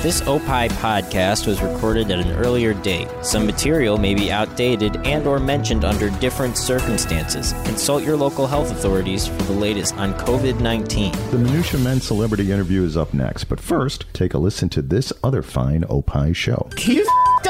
This Opie podcast was recorded at an earlier date. Some material may be outdated and or mentioned under different circumstances. Consult your local health authorities for the latest on COVID-19. The Minutia Men celebrity interview is up next, but first, take a listen to this other fine Opie show. You f***ed up the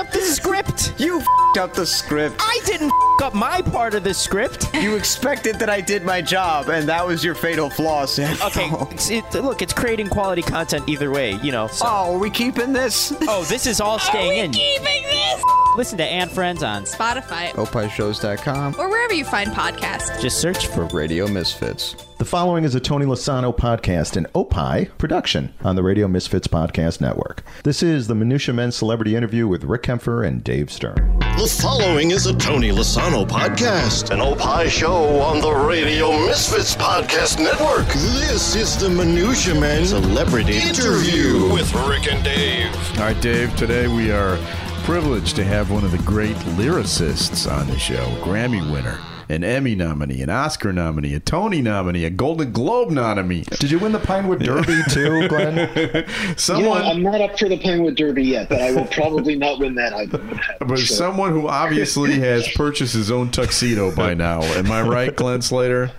script. You f***ed up the script. I didn't f*** up my part of the script. You expected that I did my job, and that was your fatal flaw, Sam. Okay, it's, it, look, it's creating quality content either way, you know. So. Oh, are we keeping this? Oh, this is all staying in. Keeping this Listen to Anne Friends on. Spotify OpieShows.com. or wherever you find podcasts. Just search for Radio Misfits. The following is a Tony Lasano podcast and Opie production on the Radio Misfits Podcast Network. This is the Minutia Men celebrity interview with Rick Kaempfer and Dave Stern. The following is a Tony Lasano podcast, an Opie show on the Radio Misfits Podcast Network. This is the Minutia Men Celebrity Interview with Rick and Dave. All right, Dave, today we are privileged to have one of the great lyricists on the show, Grammy winner, an Emmy nominee, an Oscar nominee, a Tony nominee, a Golden Globe nominee. Did you win the Pinewood Derby too, Glenn? You know, Someone, I'm not up for the Pinewood Derby yet, but I will probably not win that either. but Sure. someone who obviously has purchased his own tuxedo by now. Am I right, Glenn Slater?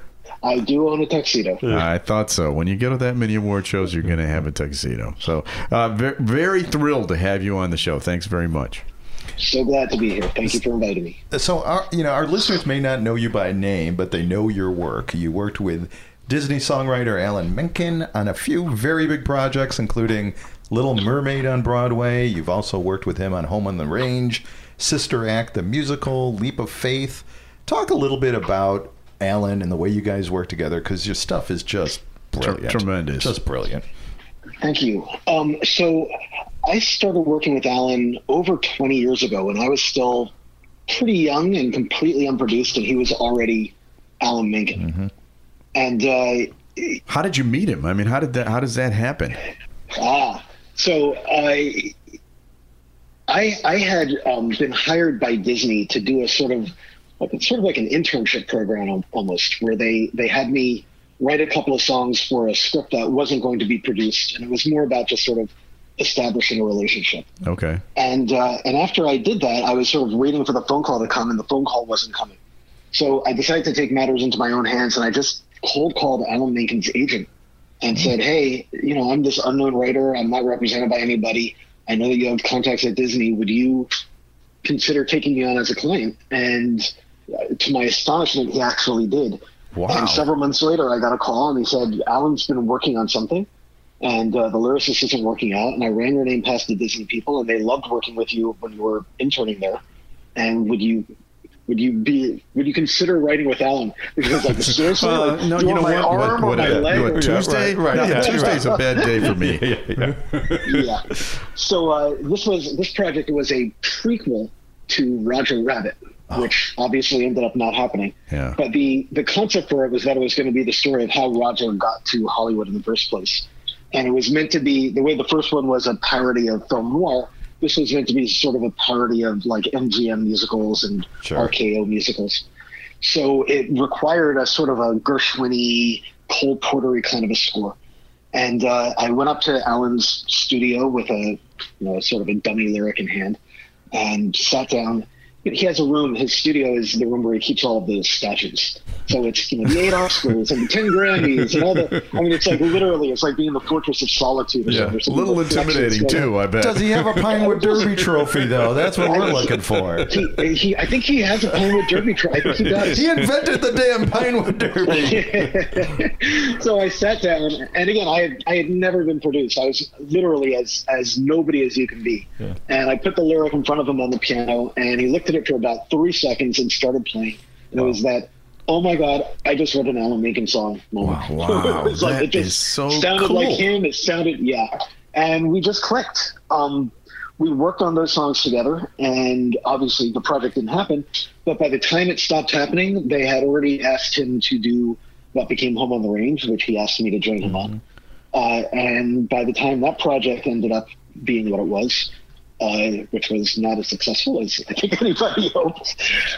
I do own a tuxedo. I thought so. When you go to that many award shows, you're going to have a tuxedo. So, uh, very, very thrilled to have you on the show. Thanks very much. So glad to be here. Thank you for inviting me. so, our, you know, our listeners may not know you by name, but they know your work. You worked with Disney songwriter Alan Menken on a few very big projects, including Little Mermaid on Broadway. You've also worked with him on Home on the Range, Sister Act, the musical, Leap of Faith. Talk a little bit about Alan and the way you guys work together, because your stuff is just brilliant, tremendous. just brilliant. Thank you. Um, so I started working with Alan over 20 years ago when I was still pretty young and completely unproduced, and he was already Alan Menken. And uh, How did you meet him? I mean, how did that? How does that happen? Ah, so I, I, I had um, been hired by Disney to do a sort of, like, it's sort of like an internship program almost, where they they had me write a couple of songs for a script that wasn't going to be produced, and it was more about just sort of establishing a relationship. Okay. And uh, and after I did that, I was sort of waiting for the phone call to come, and the phone call wasn't coming. So I decided to take matters into my own hands, and I just cold called Alan Menken's agent and said, "Hey, you know, I'm this unknown writer. I'm not represented by anybody. I know that you have contacts at Disney. Would you consider taking me on as a client?" And uh, to my astonishment, he actually did. Wow. And several months later, I got a call, and he said, "Alan's been working on something." And uh, the lyricist isn't working out, and I ran your name past the Disney people, and they loved working with you when you were interning there. And would you, would you be, would you consider writing with Alan? Because like seriously, Uh, like, no, do you know my what? arm what, or my uh, leg? what, or- Tuesday? right, No, yeah, Tuesday's a bad day for me. yeah. So uh, this was this project was a prequel to Roger Rabbit, which obviously ended up not happening. Yeah. But the the concept for it was that it was going to be the story of how Roger got to Hollywood in the first place, and it was meant to be the way the first one was a parody of film noir. This was meant to be sort of a parody of like MGM musicals and Sure. RKO musicals. So it required a sort of a Gershwin-y, Cole Portery kind of a score. And uh, I went up to Alan's studio with a, you know, sort of a dummy lyric in hand, and sat down. He has a room. His studio is the room where he keeps all of the statues. So it's you know the eight Oscars and the ten Grammys and all the. I mean, it's like literally, it's like being in the Fortress of Solitude. Or Yeah. something. A little intimidating too, I bet. Does he have a Pinewood Derby trophy though? That's what we're looking for. He, he, I think he has a Pinewood Derby trophy. I think he does. He invented the damn Pinewood Derby. so I sat down, and again, I had I had never been produced. I was literally as as nobody as you can be. And I put the lyric in front of him on the piano, and he looked at it for about three seconds and started playing. And it was that, oh my god, I just wrote an Alan Menken song moment. Wow, it was like that it just is so sounded cool. like him. It sounded yeah, and we just clicked. Um, we worked on those songs together, and obviously the project didn't happen. But by the time it stopped happening, they had already asked him to do what became Home on the Range, which he asked me to join him on. Uh, and by the time that project ended up being what it was, uh, which was not as successful as I think anybody hoped.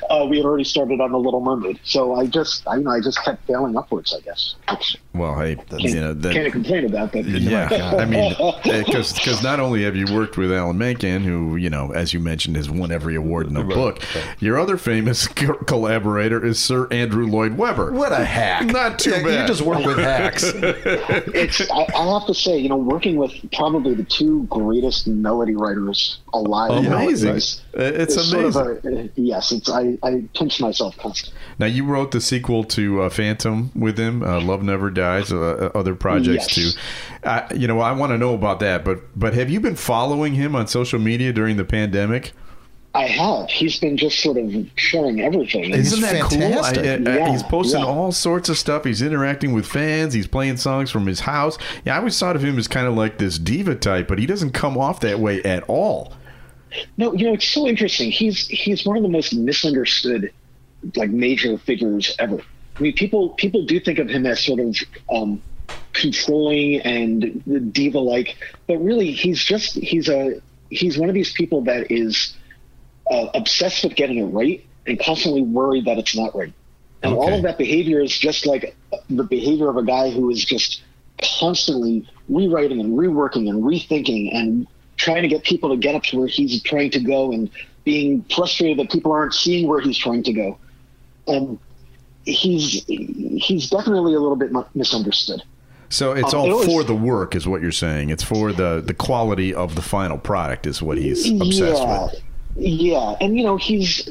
Uh, we had already started on The Little Mermaid, so I just, I, you know, I just kept failing upwards. I guess. Which Well, hey, can't, you know that. can't complain about that. Yeah, I mean, because not only have you worked with Alan Menken, who you know, as you mentioned, has won every award in the book. Your other famous co- collaborator is Sir Andrew Lloyd Webber. What a hack! Not too Yeah, bad. You just work with hacks. it's I, I have to say, you know, working with probably the two greatest melody writers alive. Amazing. is- It's is sort amazing. of a, yes, it's I, I pinch myself constantly. Now you wrote the sequel to uh, Phantom with him, uh, Love Never Dies, uh, uh, other projects Yes. too. You know, I want to know about that, but but have you been following him on social media during the pandemic? I have. He's been just sort of showing everything. Isn't that fantastic. cool? I- I- Yeah, he's posting yeah. all sorts of stuff. He's interacting with fans. He's playing songs from his house. Yeah, I always thought of him as kind of like this diva type, but he doesn't come off that way at all. No, you know, it's so interesting. He's he's one of the most misunderstood, like major figures ever. I mean, people people do think of him as sort of um, controlling and diva like, but really, he's just he's a he's one of these people that is uh, obsessed with getting it right and constantly worried that it's not right. And all of that behavior is just like the behavior of a guy who is just constantly rewriting and reworking and rethinking and trying to get people to get up to where he's trying to go and being frustrated that people aren't seeing where he's trying to go. And he's he's definitely a little bit misunderstood. So it's Um, all it for the work, is what you're saying. It's for the the quality of the final product, is what he's obsessed yeah, with. Yeah, and you know he's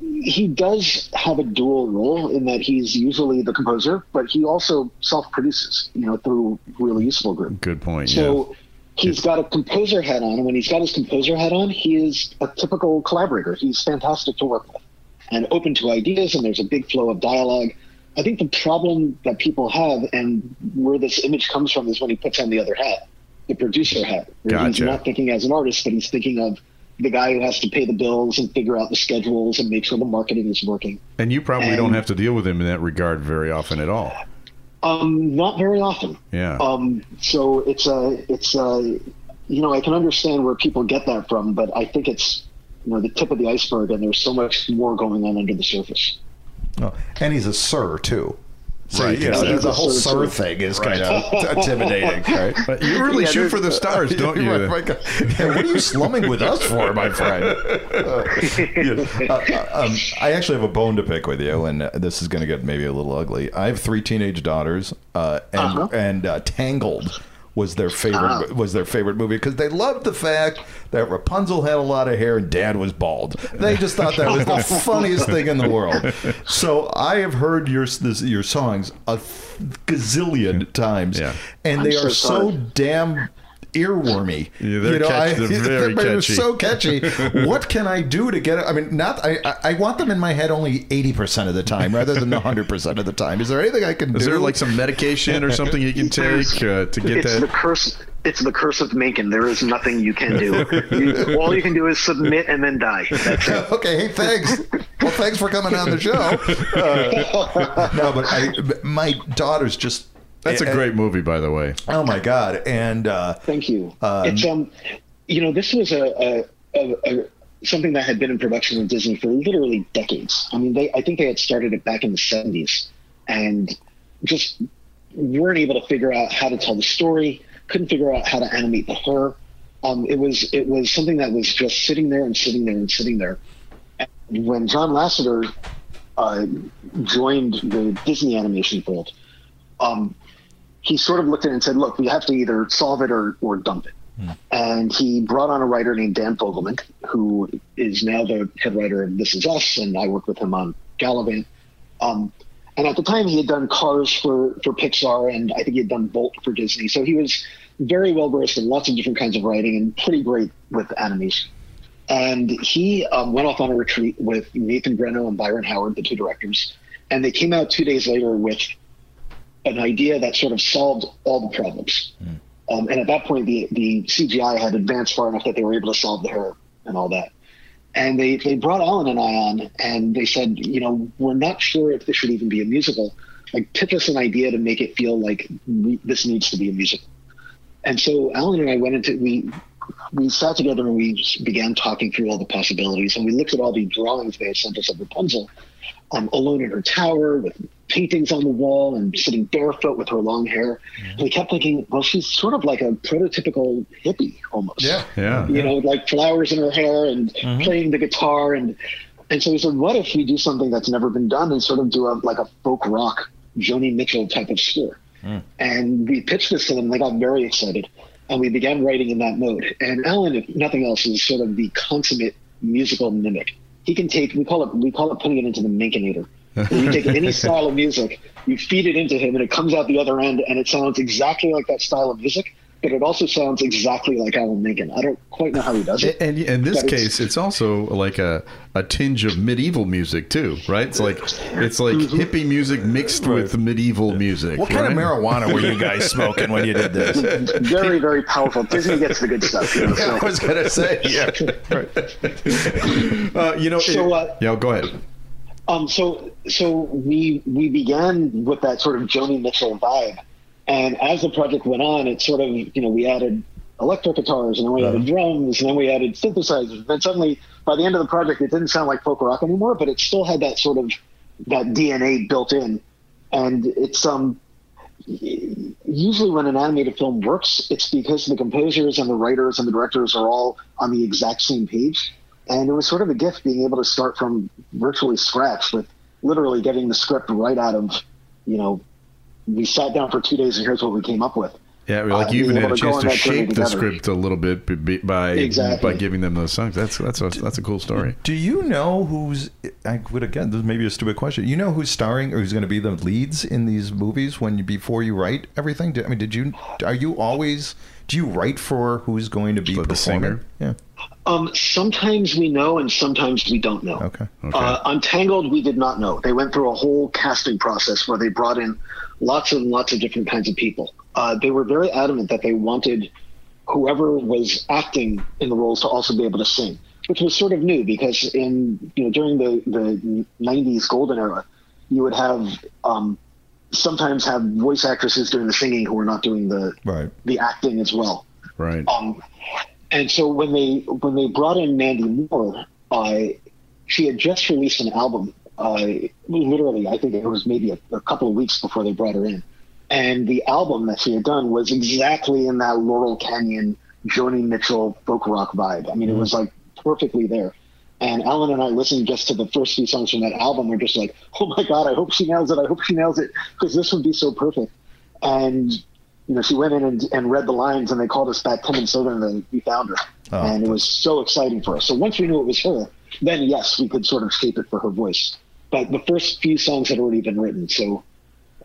he does have a dual role in that he's usually the composer, but he also self-produces, you know, through Really Useful Group. Good point. yeah. So he's got a composer hat on, and when he's got his composer hat on, he is a typical collaborator. He's fantastic to work with and open to ideas, and there's a big flow of dialogue. I think the problem that people have, and where this image comes from, is when he puts on the other hat, the producer hat. Where He's not thinking as an artist, but he's thinking of the guy who has to pay the bills and figure out the schedules and make sure the marketing is working. And you probably and- don't have to deal with him in that regard very often at all. Um, not very often. Yeah. Um, so it's a, it's a, you know, I can understand where people get that from, but I think it's, you know, the tip of the iceberg, and there's so much more going on under the surface. Oh, and he's a sir too. So Right, you know, exactly. the whole He's a sir sir, thing is kind of intimidating, right? But you really Yeah, shoot for the there's- stars, don't you? Right, right. Yeah, what are you slumming with us for, my friend? Uh, yeah. Uh, uh, um, I actually have a bone to pick with you, and uh, this is going to get maybe a little ugly. I have three teenage daughters, uh, and Uh-huh. and uh, Tangled was their favorite was their favorite movie because they loved the fact that Rapunzel had a lot of hair and Dad was bald. They just thought that was the funniest thing in the world. So I have heard your this, your songs a gazillion times, Yeah. and I'm they so are so damn earwormy. Yeah, they're catchy. They're very they're catchy. so catchy. what can I do to get it? I mean, not I, I. I want them in my head only eighty percent of the time, rather than hundred percent of the time. Is there anything I can Is do? Is there like some medication or something you can take uh, to get it's the curse. It's the curse of Menken. There is nothing you can do. You, all you can do is submit and then die. That's it. okay, hey, thanks. Well, thanks for coming on the show. Uh, no, but I, my daughter's just. That's a great movie, by the way. Oh my god! And uh, Thank you. Um, it's um, you know, this was a, a, a, a something that had been in production with Disney for literally decades. I mean, they I think they had started it back in the '70s, and just weren't able to figure out how to tell the story. Couldn't figure out how to animate the hair. Um, it was it was something that was just sitting there and sitting there and sitting there. And when John Lasseter uh, joined the Disney animation fold, um, he sort of looked at it and said, "Look, we have to either solve it or or dump it." And he brought on a writer named Dan Fogelman, who is now the head writer of This Is Us, and I worked with him on Galavant. Um, and at the time, he had done Cars for for Pixar, and I think he had done Bolt for Disney. So he was very well versed in lots of different kinds of writing and pretty great with animation. And he um, went off on a retreat with Nathan Greno and Byron Howard, the two directors, and they came out two days later with an idea that sort of solved all the problems. Um, and at that point, the, the CGI had advanced far enough that they were able to solve the hair and all that. And they, they brought Alan and I on, and they said, you know, we're not sure if this should even be a musical. Like, pitch us an idea to make it feel like we, this needs to be a musical. And so Alan and I went into we we sat together and we began talking through all the possibilities, and we looked at all the drawings they had sent us of Rapunzel, um, alone in her tower with paintings on the wall and sitting barefoot with her long hair. And we kept thinking, well, she's sort of like a prototypical hippie almost. Yeah. Yeah. You know, like flowers in her hair and playing the guitar and and so we said, what if we do something that's never been done and sort of do a like a folk rock Joni Mitchell type of score? And we pitched this to them. They got very excited, and we began writing in that mode. And Alan, if nothing else, is sort of the consummate musical mimic. He can take we call it we call it putting it into the Minkinator. you take any style of music, you feed it into him, and it comes out the other end, and it sounds exactly like that style of music. But it also sounds exactly like Alan Menken. I don't quite know how he does it. And in this but it's- case, it's also like a, a tinge of medieval music too, right? It's like it's like Mm-hmm. hippie music mixed with medieval music. What kind of marijuana were you guys smoking when you did this? very, very powerful. Disney gets the good stuff. You know, so. I was gonna say, yeah. Right. Uh, you know, So, it- uh, yeah, go ahead. Um, so so we we began with that sort of Joni Mitchell vibe, and as the project went on, it sort of you know we added electric guitars, and then we added drums, and then we added synthesizers. And then suddenly, by the end of the project, it didn't sound like folk rock anymore, but it still had that sort of that DNA built in, and it's um usually when an animated film works, it's because the composers and the writers and the directors are all on the exact same page. And it was sort of a gift being able to start from virtually scratch with literally getting the script right out of, you know, we sat down for two days and here's what we came up with. Yeah, like uh, you even being had a able to chance to shape the script a little bit b- b- by Exactly. by giving them those songs. That's that's a, that's a cool story. Do you know who's? I would again. This may be a stupid question. You know who's starring or who's going to be the leads in these movies when you before you write everything? Did, I mean, did you? Are you always? Do you write for who's going to be the performing? singer? Yeah. Um, sometimes we know and sometimes we don't know. Okay. Uh, Untangled, we did not know. They went through a whole casting process where they brought in lots and lots of different kinds of people. Uh, they were very adamant that they wanted whoever was acting in the roles to also be able to sing, which was sort of new because in you know during the the '90s golden era, you would have um, sometimes have voice actresses doing the singing who were not doing the Right. the acting as well. Right. Um, and so when they when they brought in Mandy Moore, uh, she had just released an album. Uh, literally, I think it was maybe a, a couple of weeks before they brought her in, and the album that she had done was exactly in that Laurel Canyon Joni Mitchell folk rock vibe. I mean, it was like perfectly there. And Alan and I listened just to the first few songs from that album. We're just like, oh my god, I hope she nails it. I hope she nails it because this would be so perfect. And you know, she went in and, and read the lines, and they called us back ten minutes later, and then we found her, Oh. and it was so exciting for us. So once we knew it was her, then yes, we could sort of shape it for her voice. But the first few songs had already been written, so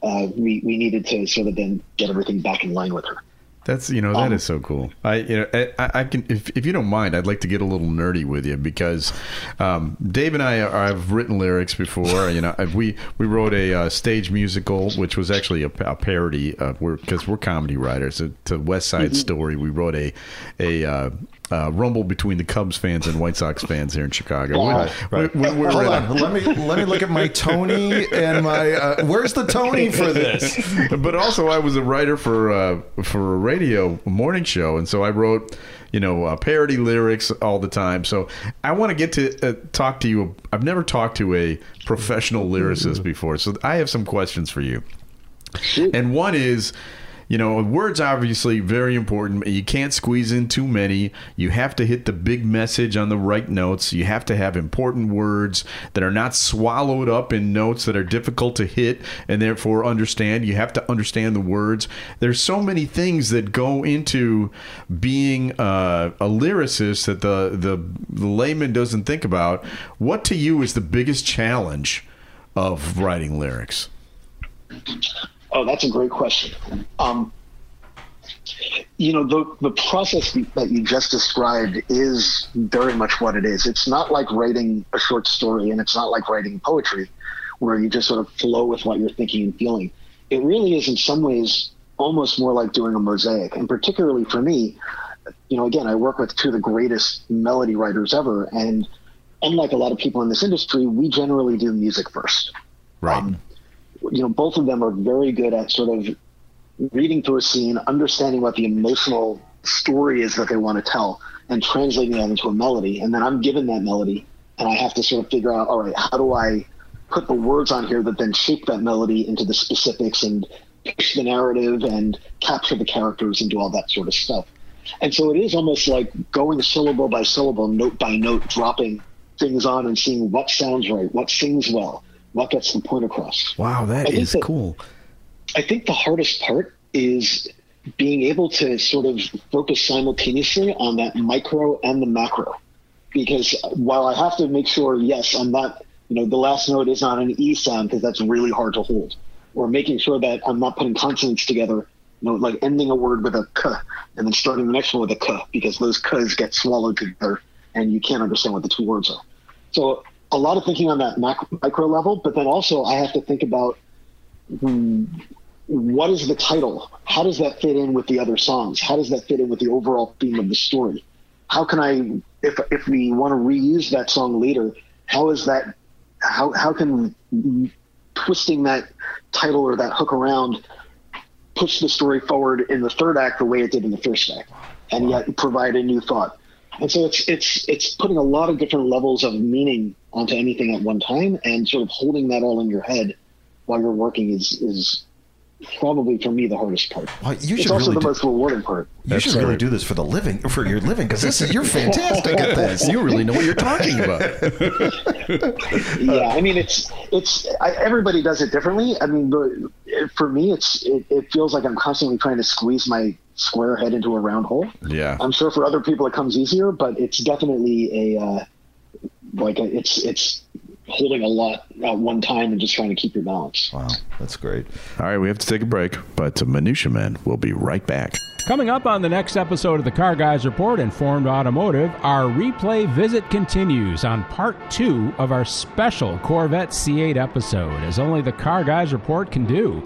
uh, we we needed to sort of then get everything back in line with her. That's you know that Um, is so cool. I you know I, I can if, if you don't mind, I'd like to get a little nerdy with you because um, Dave and I are, I've written lyrics before. You know we we wrote a uh, stage musical which was actually a, a parody of we're because we're comedy writers. To, to West Side Story, we wrote a a uh, uh, rumble between the Cubs fans and White Sox fans here in Chicago. Wow. We're Hold on. Let me let me look at my Tony and my. Uh, where's the Tony for this? but also I was a writer for uh, for a radio morning show, and so I wrote you know uh, parody lyrics all the time. So I want to get to uh, talk to you. I've never talked to a professional lyricist before, so I have some questions for you. And one is, you know, words obviously very important. You can't squeeze in too many. You have to hit the big message on the right notes. You have to have important words that are not swallowed up in notes that are difficult to hit and therefore understand. You have to understand the words. There's so many things that go into being uh, a lyricist that the, the the layman doesn't think about. What to you is the biggest challenge of writing lyrics? Oh, that's a great question. Um, you know, the the process that you just described is very much what it is. It's not like writing a short story, and it's not like writing poetry, where you just sort of flow with what you're thinking and feeling. It really is, in some ways, almost more like doing a mosaic. And particularly for me, you know, again, I work with two of the greatest melody writers ever, and unlike a lot of people in this industry, we generally do music first Right. Um, you know, both of them are very good at sort of reading through a scene, understanding what the emotional story is that they want to tell and translating that into a melody. And then I'm given that melody and I have to sort of figure out, all right, how do I put the words on here that then shape that melody into the specifics and push the narrative and capture the characters and do all that sort of stuff. And so it is almost like going syllable by syllable, note by note, dropping things on and seeing what sounds right, what sings well, what gets the point across. Wow, that is that- cool. I think the hardest part is being able to sort of focus simultaneously on that micro and the macro. Because while I have to make sure, yes, I'm not, you know, the last note is not an E sound because that's really hard to hold, or making sure that I'm not putting consonants together, you know, like ending a word with a k and then starting the next one with a k because those k's get swallowed together and you can't understand what the two words are. So a lot of thinking on that macro, micro level, but then also I have to think about hmm, what is the title? How does that fit in with the other songs? How does that fit in with the overall theme of the story? How can I, if if we want to reuse that song later, how is that? How how can twisting that title or that hook around push the story forward in the third act the way it did in the first act, and yet provide a new thought? And so it's it's it's putting a lot of different levels of meaning onto anything at one time, and sort of holding that all in your head while you're working is is probably for me the hardest part. Well, you it's should also really the do- most rewarding part. You should really right. do this for the living, for your living, because this is you're fantastic at this. You really know what you're talking about. yeah, I mean it's it's I, everybody does it differently. I mean, but for me, it's it, it feels like I'm constantly trying to squeeze my square head into a round hole. Yeah. I'm sure for other people it comes easier, but it's definitely a uh, like a, it's it's holding a lot at one time and just trying to keep your balance. Wow, that's great. All right, we have to take a break, but Minutia Men will be right back. Coming up on the next episode of the Car Guys Report Informed Automotive, our replay visit continues on part two of our special Corvette C8 episode, as only the Car Guys Report can do.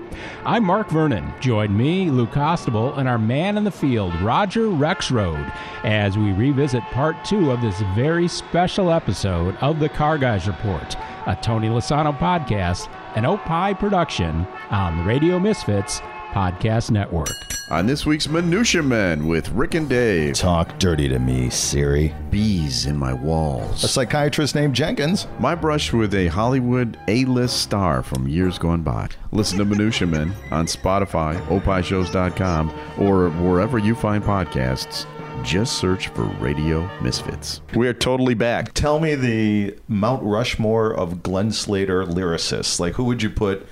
I'm Mark Vernon. Join me, Lou Costable, and our man in the field, Roger Rexroad, as we revisit part two of this very special episode of the Car Guys Report, a Tony Lasano podcast, an Opie production on the Radio Misfits Podcast Network. On this week's Minutia Men with Rick and Dave. Talk dirty to me, Siri. Bees in my walls. A psychiatrist named Jenkins. My brush with a Hollywood A-list star from years gone by. Listen to Minutia Men on Spotify, opishows.com, or wherever you find podcasts. Just search for Radio Misfits. We are totally back. Tell me the Mount Rushmore of Glenn Slater lyricists. Like, who would you put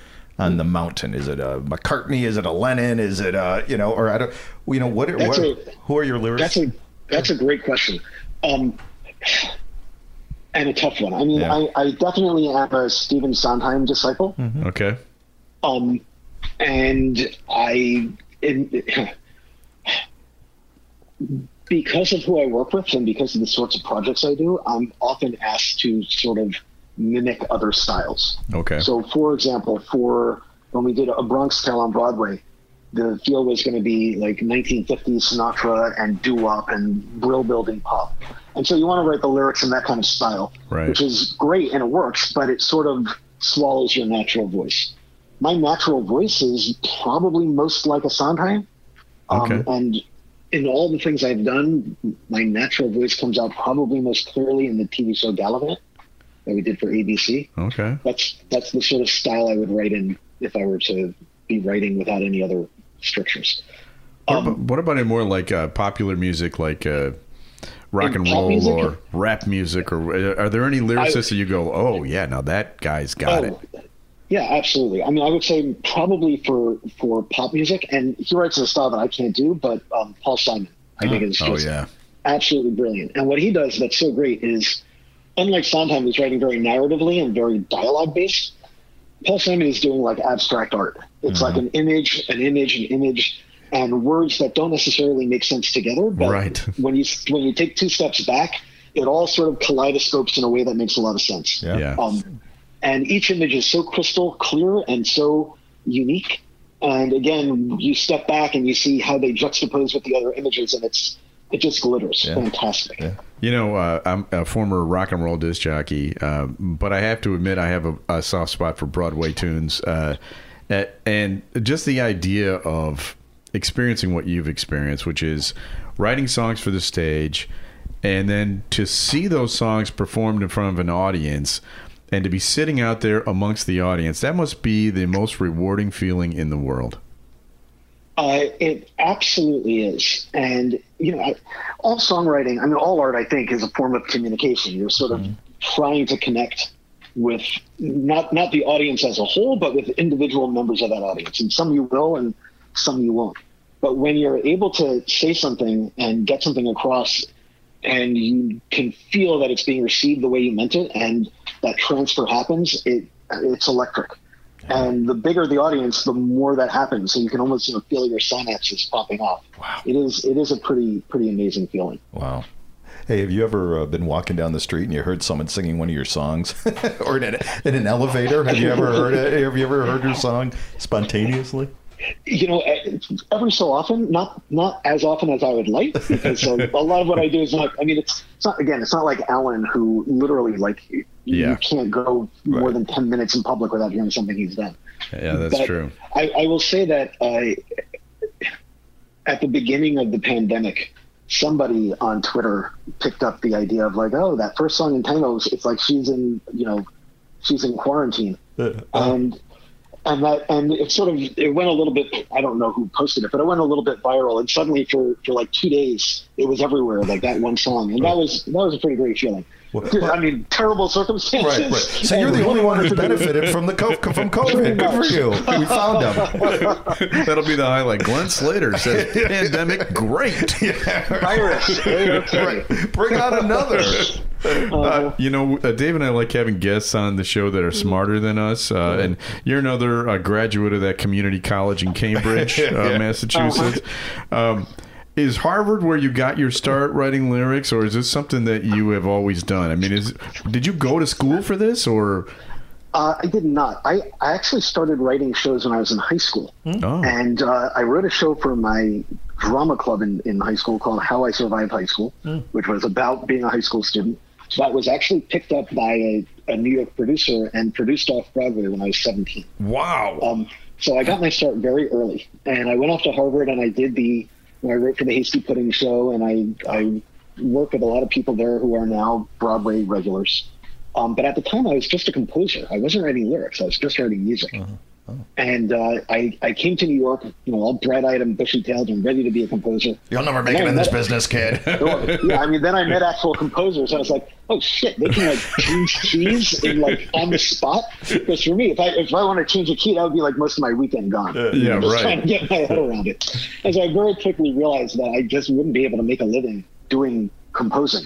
on the mountain? Is it a McCartney? Is it a Lennon? Is it a you know? Or I don't. You know what? That's what a- who are your lyrics? That's a that's a great question, um, and a tough one. I mean, Yeah. I, I definitely am a Stephen Sondheim disciple, Okay. um, and I in, because of who I work with and because of the sorts of projects I do, I'm often asked to sort of mimic other styles. Okay. So, for example, for when we did a Bronx Tale on Broadway, the feel was going to be like 1950s Sinatra and doo wop and brill building pop. And so you want to write the lyrics in that kind of style, Right. which is great and it works, but it sort of swallows your natural voice. My natural voice is probably most like a Sondheim. Okay. Um, and in all the things I've done, my natural voice comes out probably most clearly in the TV show Galavant that we did for ABC Okay. that's that's the sort of style I would write in if I were to be writing without any other strictures. What, Um, about, what about in more like uh, popular music, like uh, rock and roll music? or rap music, or are there any lyricists that you go, oh yeah, now that guy's got it? Oh, Yeah, absolutely. I mean, I would say probably for for pop music, and he writes in a style that I can't do, but um, Paul Simon, I think is Oh just yeah, absolutely brilliant. And what he does that's so great is, unlike Sondheim, who's writing very narratively and very dialogue based, Paul Simon is doing like abstract art. It's like an image, an image, an image, and words that don't necessarily make sense together. But Right. when you when you take two steps back, it all sort of kaleidoscopes in a way that makes a lot of sense. Yeah. yeah. Um, and each image is so crystal clear and so unique. And again, you step back and you see how they juxtapose with the other images, and it's it just glitters. Yeah. Fantastic. You know, uh, I'm a former rock and roll disc jockey, uh, but I have to admit I have a, a soft spot for Broadway tunes, uh, and just the idea of experiencing what you've experienced, which is writing songs for the stage, and then to see those songs performed in front of an audience, and to be sitting out there amongst the audience. That must be the most rewarding feeling in the world. Uh, it absolutely is. And, you know, I, all songwriting, I mean, all art, I think, is a form of communication. You're sort of trying to connect with not, not the audience as a whole, but with individual members of that audience. And some you will and some you won't. But when you're able to say something and get something across and you can feel that it's being received the way you meant it and that transfer happens, it, it's electric. And the bigger the audience, the more that happens. So you can almost you know, feel your synapses popping off. Wow. It is it is a pretty pretty amazing feeling. Wow. Hey, have you ever uh, been walking down the street and you heard someone singing one of your songs, or in an, in an elevator? Have you ever heard it? Have you ever heard your song spontaneously? You know, eh, every so often, not not as often as I would like, because a, a lot of what I do is not. I mean, it's, it's not again. It's not like Alan, who literally like you, Yeah. you can't go more Right. than ten minutes in public without hearing something he's done. Yeah, that's But true. I, I will say that I, at the beginning of the pandemic, somebody on Twitter picked up the idea of like, oh, that first song in Tangled, it's like she's in, you know, she's in quarantine, and and that and it sort of it went a little bit. I don't know who posted it, but it went a little bit viral, and suddenly for for like two days, it was everywhere, like that one song, and that was that was a pretty great feeling. I mean, terrible circumstances. Right, right. So you're the only one who's benefited from the co- from COVID. Good for you. We found him. That'll be the highlight. Glenn Slater says, "Pandemic, great." Virus. Right. Bring on another. Uh, you know, uh, Dave and I like having guests on the show that are smarter than us. Uh, and you're another uh, graduate of that community college in Cambridge, uh, Yeah. Massachusetts. Um, is Harvard where you got your start writing lyrics, or is this something that you have always done? I mean, is did you go to school for this, or Uh, I did not. I, I actually started writing shows when I was in high school. Oh. And uh, I wrote a show for my drama club in, in high school called How I Survived High School, which was about being a high school student. That was actually picked up by a, a New York producer and produced off Broadway when I was 17. wow? Um, so I got my start very early, and I went off to Harvard and I did the. I wrote for the Hasty Pudding Show, and I I worked with a lot of people there who are now Broadway regulars. Um, but at the time, I was just a composer. I wasn't writing lyrics. I was just writing music. And uh, I I came to New York, you know, all bright-eyed and bushy-tailed and ready to be a composer. You'll never make it in this business, kid. yeah, I mean, then I met actual composers. And I was like, oh shit, they can like change keys in like on the spot. Because for me, if I if I want to change a key, that would be like most of my weekend gone. Yeah, just right. Trying to get my head around it. And so I very quickly realized that I just wouldn't be able to make a living doing composing.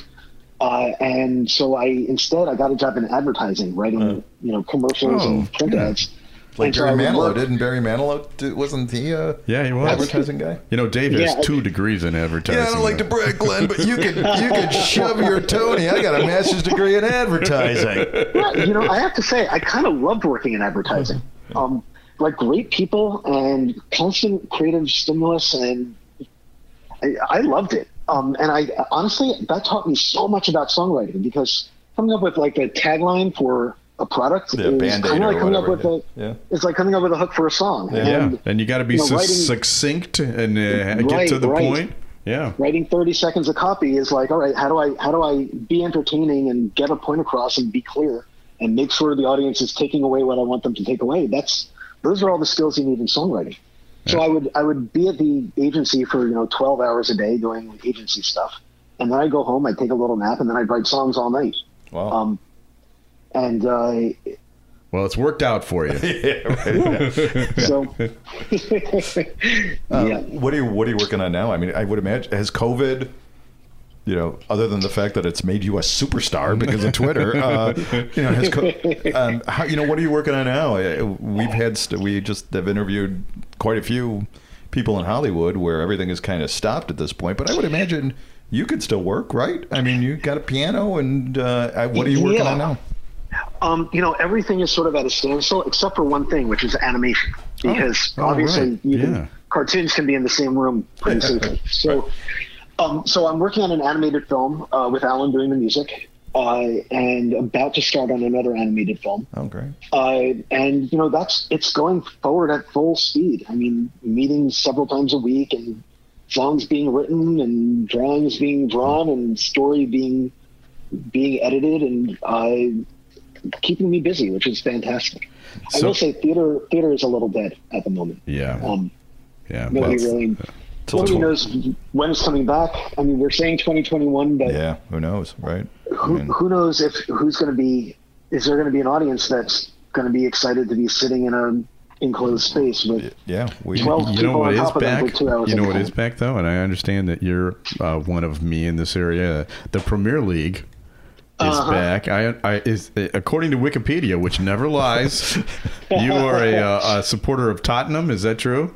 Uh, and so I instead I got a job in advertising, writing you know commercials Oh, and print yeah. ads. Like And so I Barry Manilow didn't Barry Manilow? Wasn't he a Yeah, he was. advertising guy? You know, Dave has Yeah, I- two degrees in advertising. Yeah, I don't like to brag, Glenn, but you could you could shove your Tony. I got a master's degree in advertising. Yeah, you know, I have to say, I kind of loved working in advertising. Um, like great people and constant creative stimulus, and I, I loved it. Um, and I honestly, that taught me so much about songwriting because coming up with like a tagline for a product Yeah, is kind of or like coming up with whatever, a. yeah. It's like coming up with a hook for a song. Yeah, and you got to be you know, su- writing- succinct and uh, get Right, to the right. point. Yeah. writing 30 seconds of copy is like all right how do i how do i be entertaining and get a point across and be clear and make sure the audience is taking away what i want them to take away that's those are all the skills you need in songwriting so i would i would be at the agency for you know 12 hours a day doing agency stuff and then i'd go home i'd take a little nap and then i'd write songs all night Wow. um, and uh, Well, it's worked out for you. so Uh, yeah What are you What are you working on now? I mean, I would imagine has COVID. You know, other than the fact that it's made you a superstar because of Twitter, uh, you know, has co- um, how, you know, what are you working on now? Uh, We've had st- we just have interviewed quite a few people in Hollywood where everything is kind of stopped at this point. But I would imagine you could still work, right? I mean, you got a piano, and uh, what are you working Yeah. on now? Um, you know, everything is sort of at a standstill except for one thing, which is animation. Because Oh, obviously, right. you can, Yeah. cartoons can be in the same room pretty safely. So, um, so I'm working on an animated film uh, with Alan doing the music, uh, and about to start on another animated film. Oh, great. Uh, and you know, that's it's going forward at full speed. I mean, meetings several times a week, and songs being written and drawings being drawn and story being being edited and uh, keeping me busy, which is fantastic. I will say theater theater is a little dead at the moment. Yeah. Um, yeah. nobody really nobody knows when it's coming back. I mean, we're saying 2021, but Yeah, who knows, right? I who, mean, who knows if who's going to be? Is there going to be an audience that's going to be excited to be sitting in a enclosed space with yeah, we. 12 you know what is top of them back? for two hours You know what is back though, and I understand that you're uh, one of me in this area. The Premier League is Uh-huh. back. I, I is according to Wikipedia, which never lies. you are a, uh, a supporter of Tottenham. Is that true?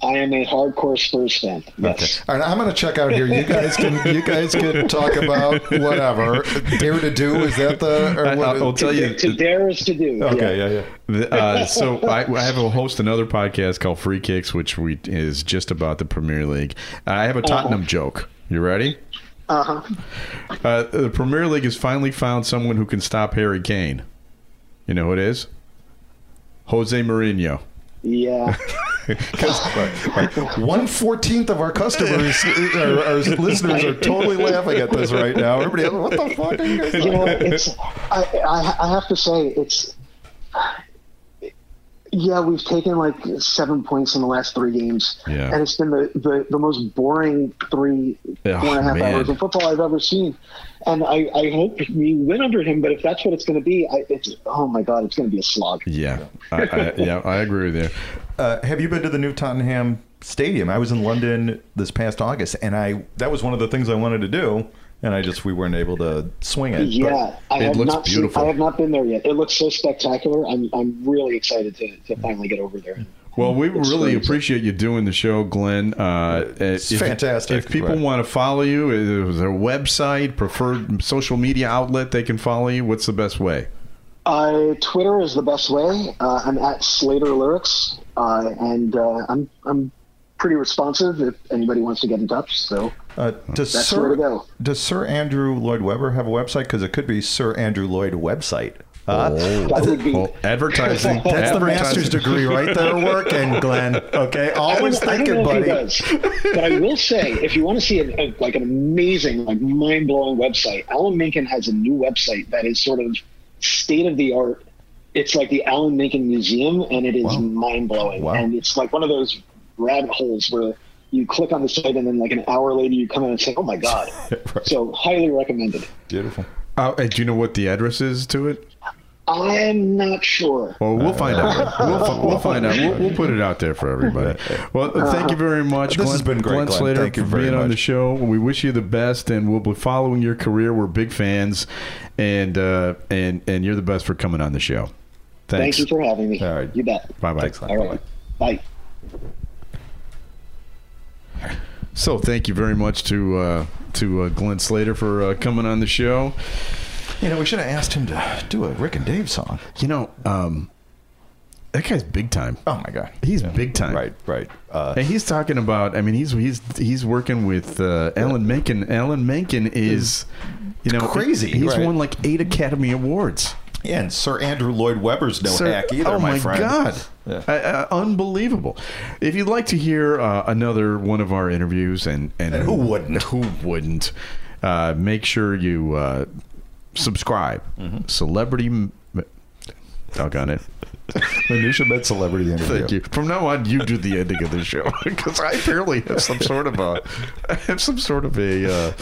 I am a hardcore Spurs fan. Yes. All right, I'm going to check out here. You guys can you guys can talk about whatever. Dare to do is that the? Or I, what I'll is- tell you. To dare is to do. Okay, yeah, yeah. The- Uh, so I, I have a host another podcast called Free Kicks, which we is just about the Premier League. I have a Tottenham joke. You ready? Uh-huh. Uh, the Premier League has finally found someone who can stop Harry Kane. You know who it is? Jose Mourinho. Yeah. One fourteenth of our customers, our, our listeners, are totally laughing at this right now. Everybody, what the fuck are you guys? you know, it's I, I I have to say it's yeah, we've taken like seven points in the last three games, Yeah. and it's been the, the, the most boring three Oh, four and a half man. hours of football I've ever seen. And I, I hope we win under him, but if that's what it's going to be, I, it's oh my god, it's going to be a slog. Yeah, I, I, yeah, I agree with you. Uh, have you been to the new Tottenham Stadium? I was in London this past August, and I that was one of the things I wanted to do, and I just we weren't able to swing it. Yeah, I it have looks not beautiful. Seen, I have not been there yet. It looks so spectacular. I'm I'm really excited to, to finally get over there. Well, we really Experience it. appreciate you doing the show, Glenn. Uh, It's if, fantastic. If people Right. want to follow you, is there a website, preferred social media outlet they can follow you? What's the best way? Uh, Twitter is the best way. Uh, I'm at Slater Lyrics, uh, and uh, I'm I'm pretty responsive if anybody wants to get in touch. So Uh, does That's Sir where to go. does Sir Andrew Lloyd Webber have a website? Because it could be Sir Andrew Lloyd website. Uh, that would be. Advertising. That's the master's degree right there working, Glenn. Okay, always thinking, know if he buddy. does, but I will say, if you want to see a, a, like an amazing, like mind-blowing website, Alan Menken has a new website that is sort of state of the art. It's like the Alan Menken Museum, and it is mind-blowing. Wow. And it's like one of those rabbit holes where you click on the site, and then like an hour later, you come in and say, "Oh my god!" So highly recommended. Beautiful. Uh, do you know what the address is to it? I'm not sure. Well, we'll find out. We'll, fi- we'll find out. We'll, we'll put it out there for everybody. Well, thank you very much, This Glenn, has been great, Glenn Glenn. Slater, Thank you for very being on the show. We wish you the best, and we'll be following your career. We're big fans, and uh, and and you're the best for coming on the show. Thanks. Thank you for having me. All right. You bet. Bye bye. Thanks, Glenn. All right. Bye. So thank you very much to uh, to uh, Glenn Slater for uh, coming on the show. You know, we should have asked him to do a Rick and Dave song. You know, um, that guy's big time. Oh my god, He's big time. right, right. Uh, And he's talking about. I mean, he's he's he's working with uh, Alan Menken. Alan Menken is, you know, Crazy, He's right. won like eight Academy Awards. yeah, and Sir Andrew Lloyd Webber's no Sir- hack either, oh my, my, friend. god, Yeah. Uh, uh, unbelievable! If you'd like to hear uh, another one of our interviews, and and, And who wouldn't? Who wouldn't? Uh, make sure you uh, subscribe. Mm-hmm. Celebrity. M- Doggone it. Minutia Men Celebrity Interview. Thank you. From now on, you do the ending of the show because I apparently have some sort of a, I have some sort of a, uh,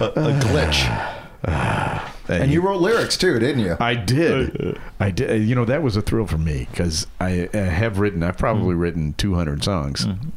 A, a glitch. And you wrote lyrics too, didn't you? I did. Uh, uh, I did. You know, that was a thrill for me because I, I have written, I've probably mm. written 200 songs. Mm-hmm.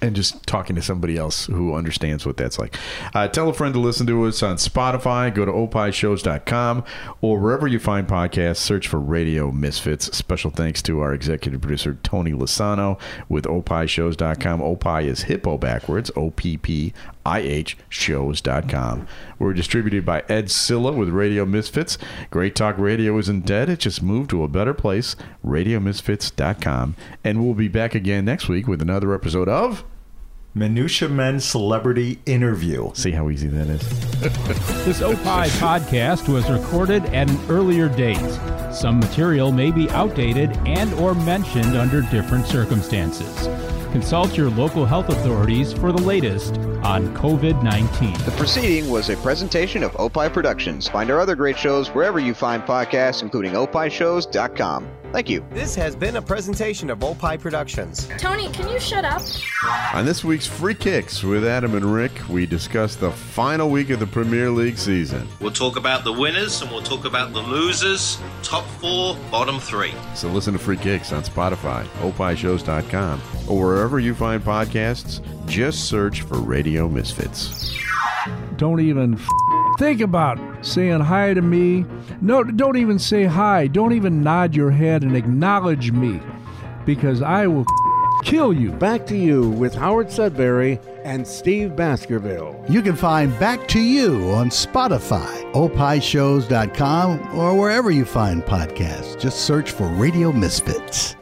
And just talking to somebody else who understands what that's like. Uh, tell a friend to listen to us on Spotify. Go to opishows.com or wherever you find podcasts. Search for Radio Misfits. Special thanks to our executive producer, Tony Lasano, with opishows.com. Opie is hippo backwards, O P P I H shows.com. We're distributed by Ed Silla with Radio Misfits. Great Talk Radio isn't dead, it just moved to a better place, radiomisfits.com. And we'll be back again next week with another episode of. Minutia Men Celebrity Interview. See how easy that is. This Opie podcast was recorded at an earlier date. Some material may be outdated and or mentioned under different circumstances. Consult your local health authorities for the latest on COVID 19. The proceeding was a presentation of Opie Productions. Find our other great shows wherever you find podcasts, including opishows.com. Thank you. This has been a presentation of Opie Productions. Tony, can you shut up? On this week's Free Kicks with Adam and Rick, we discuss the final week of the Premier League season. We'll talk about the winners and we'll talk about the losers, top four, bottom three. So listen to Free Kicks on Spotify, opishows.com, or wherever you find podcasts. Just search for Radio Misfits. Don't even f- think about saying hi to me. No, don't even say hi. Don't even nod your head and acknowledge me because I will f- kill you. Back to you with Howard Sudberry and Steve Baskerville. You can find Back to You on Spotify, opishows.com, or wherever you find podcasts. Just search for Radio Misfits.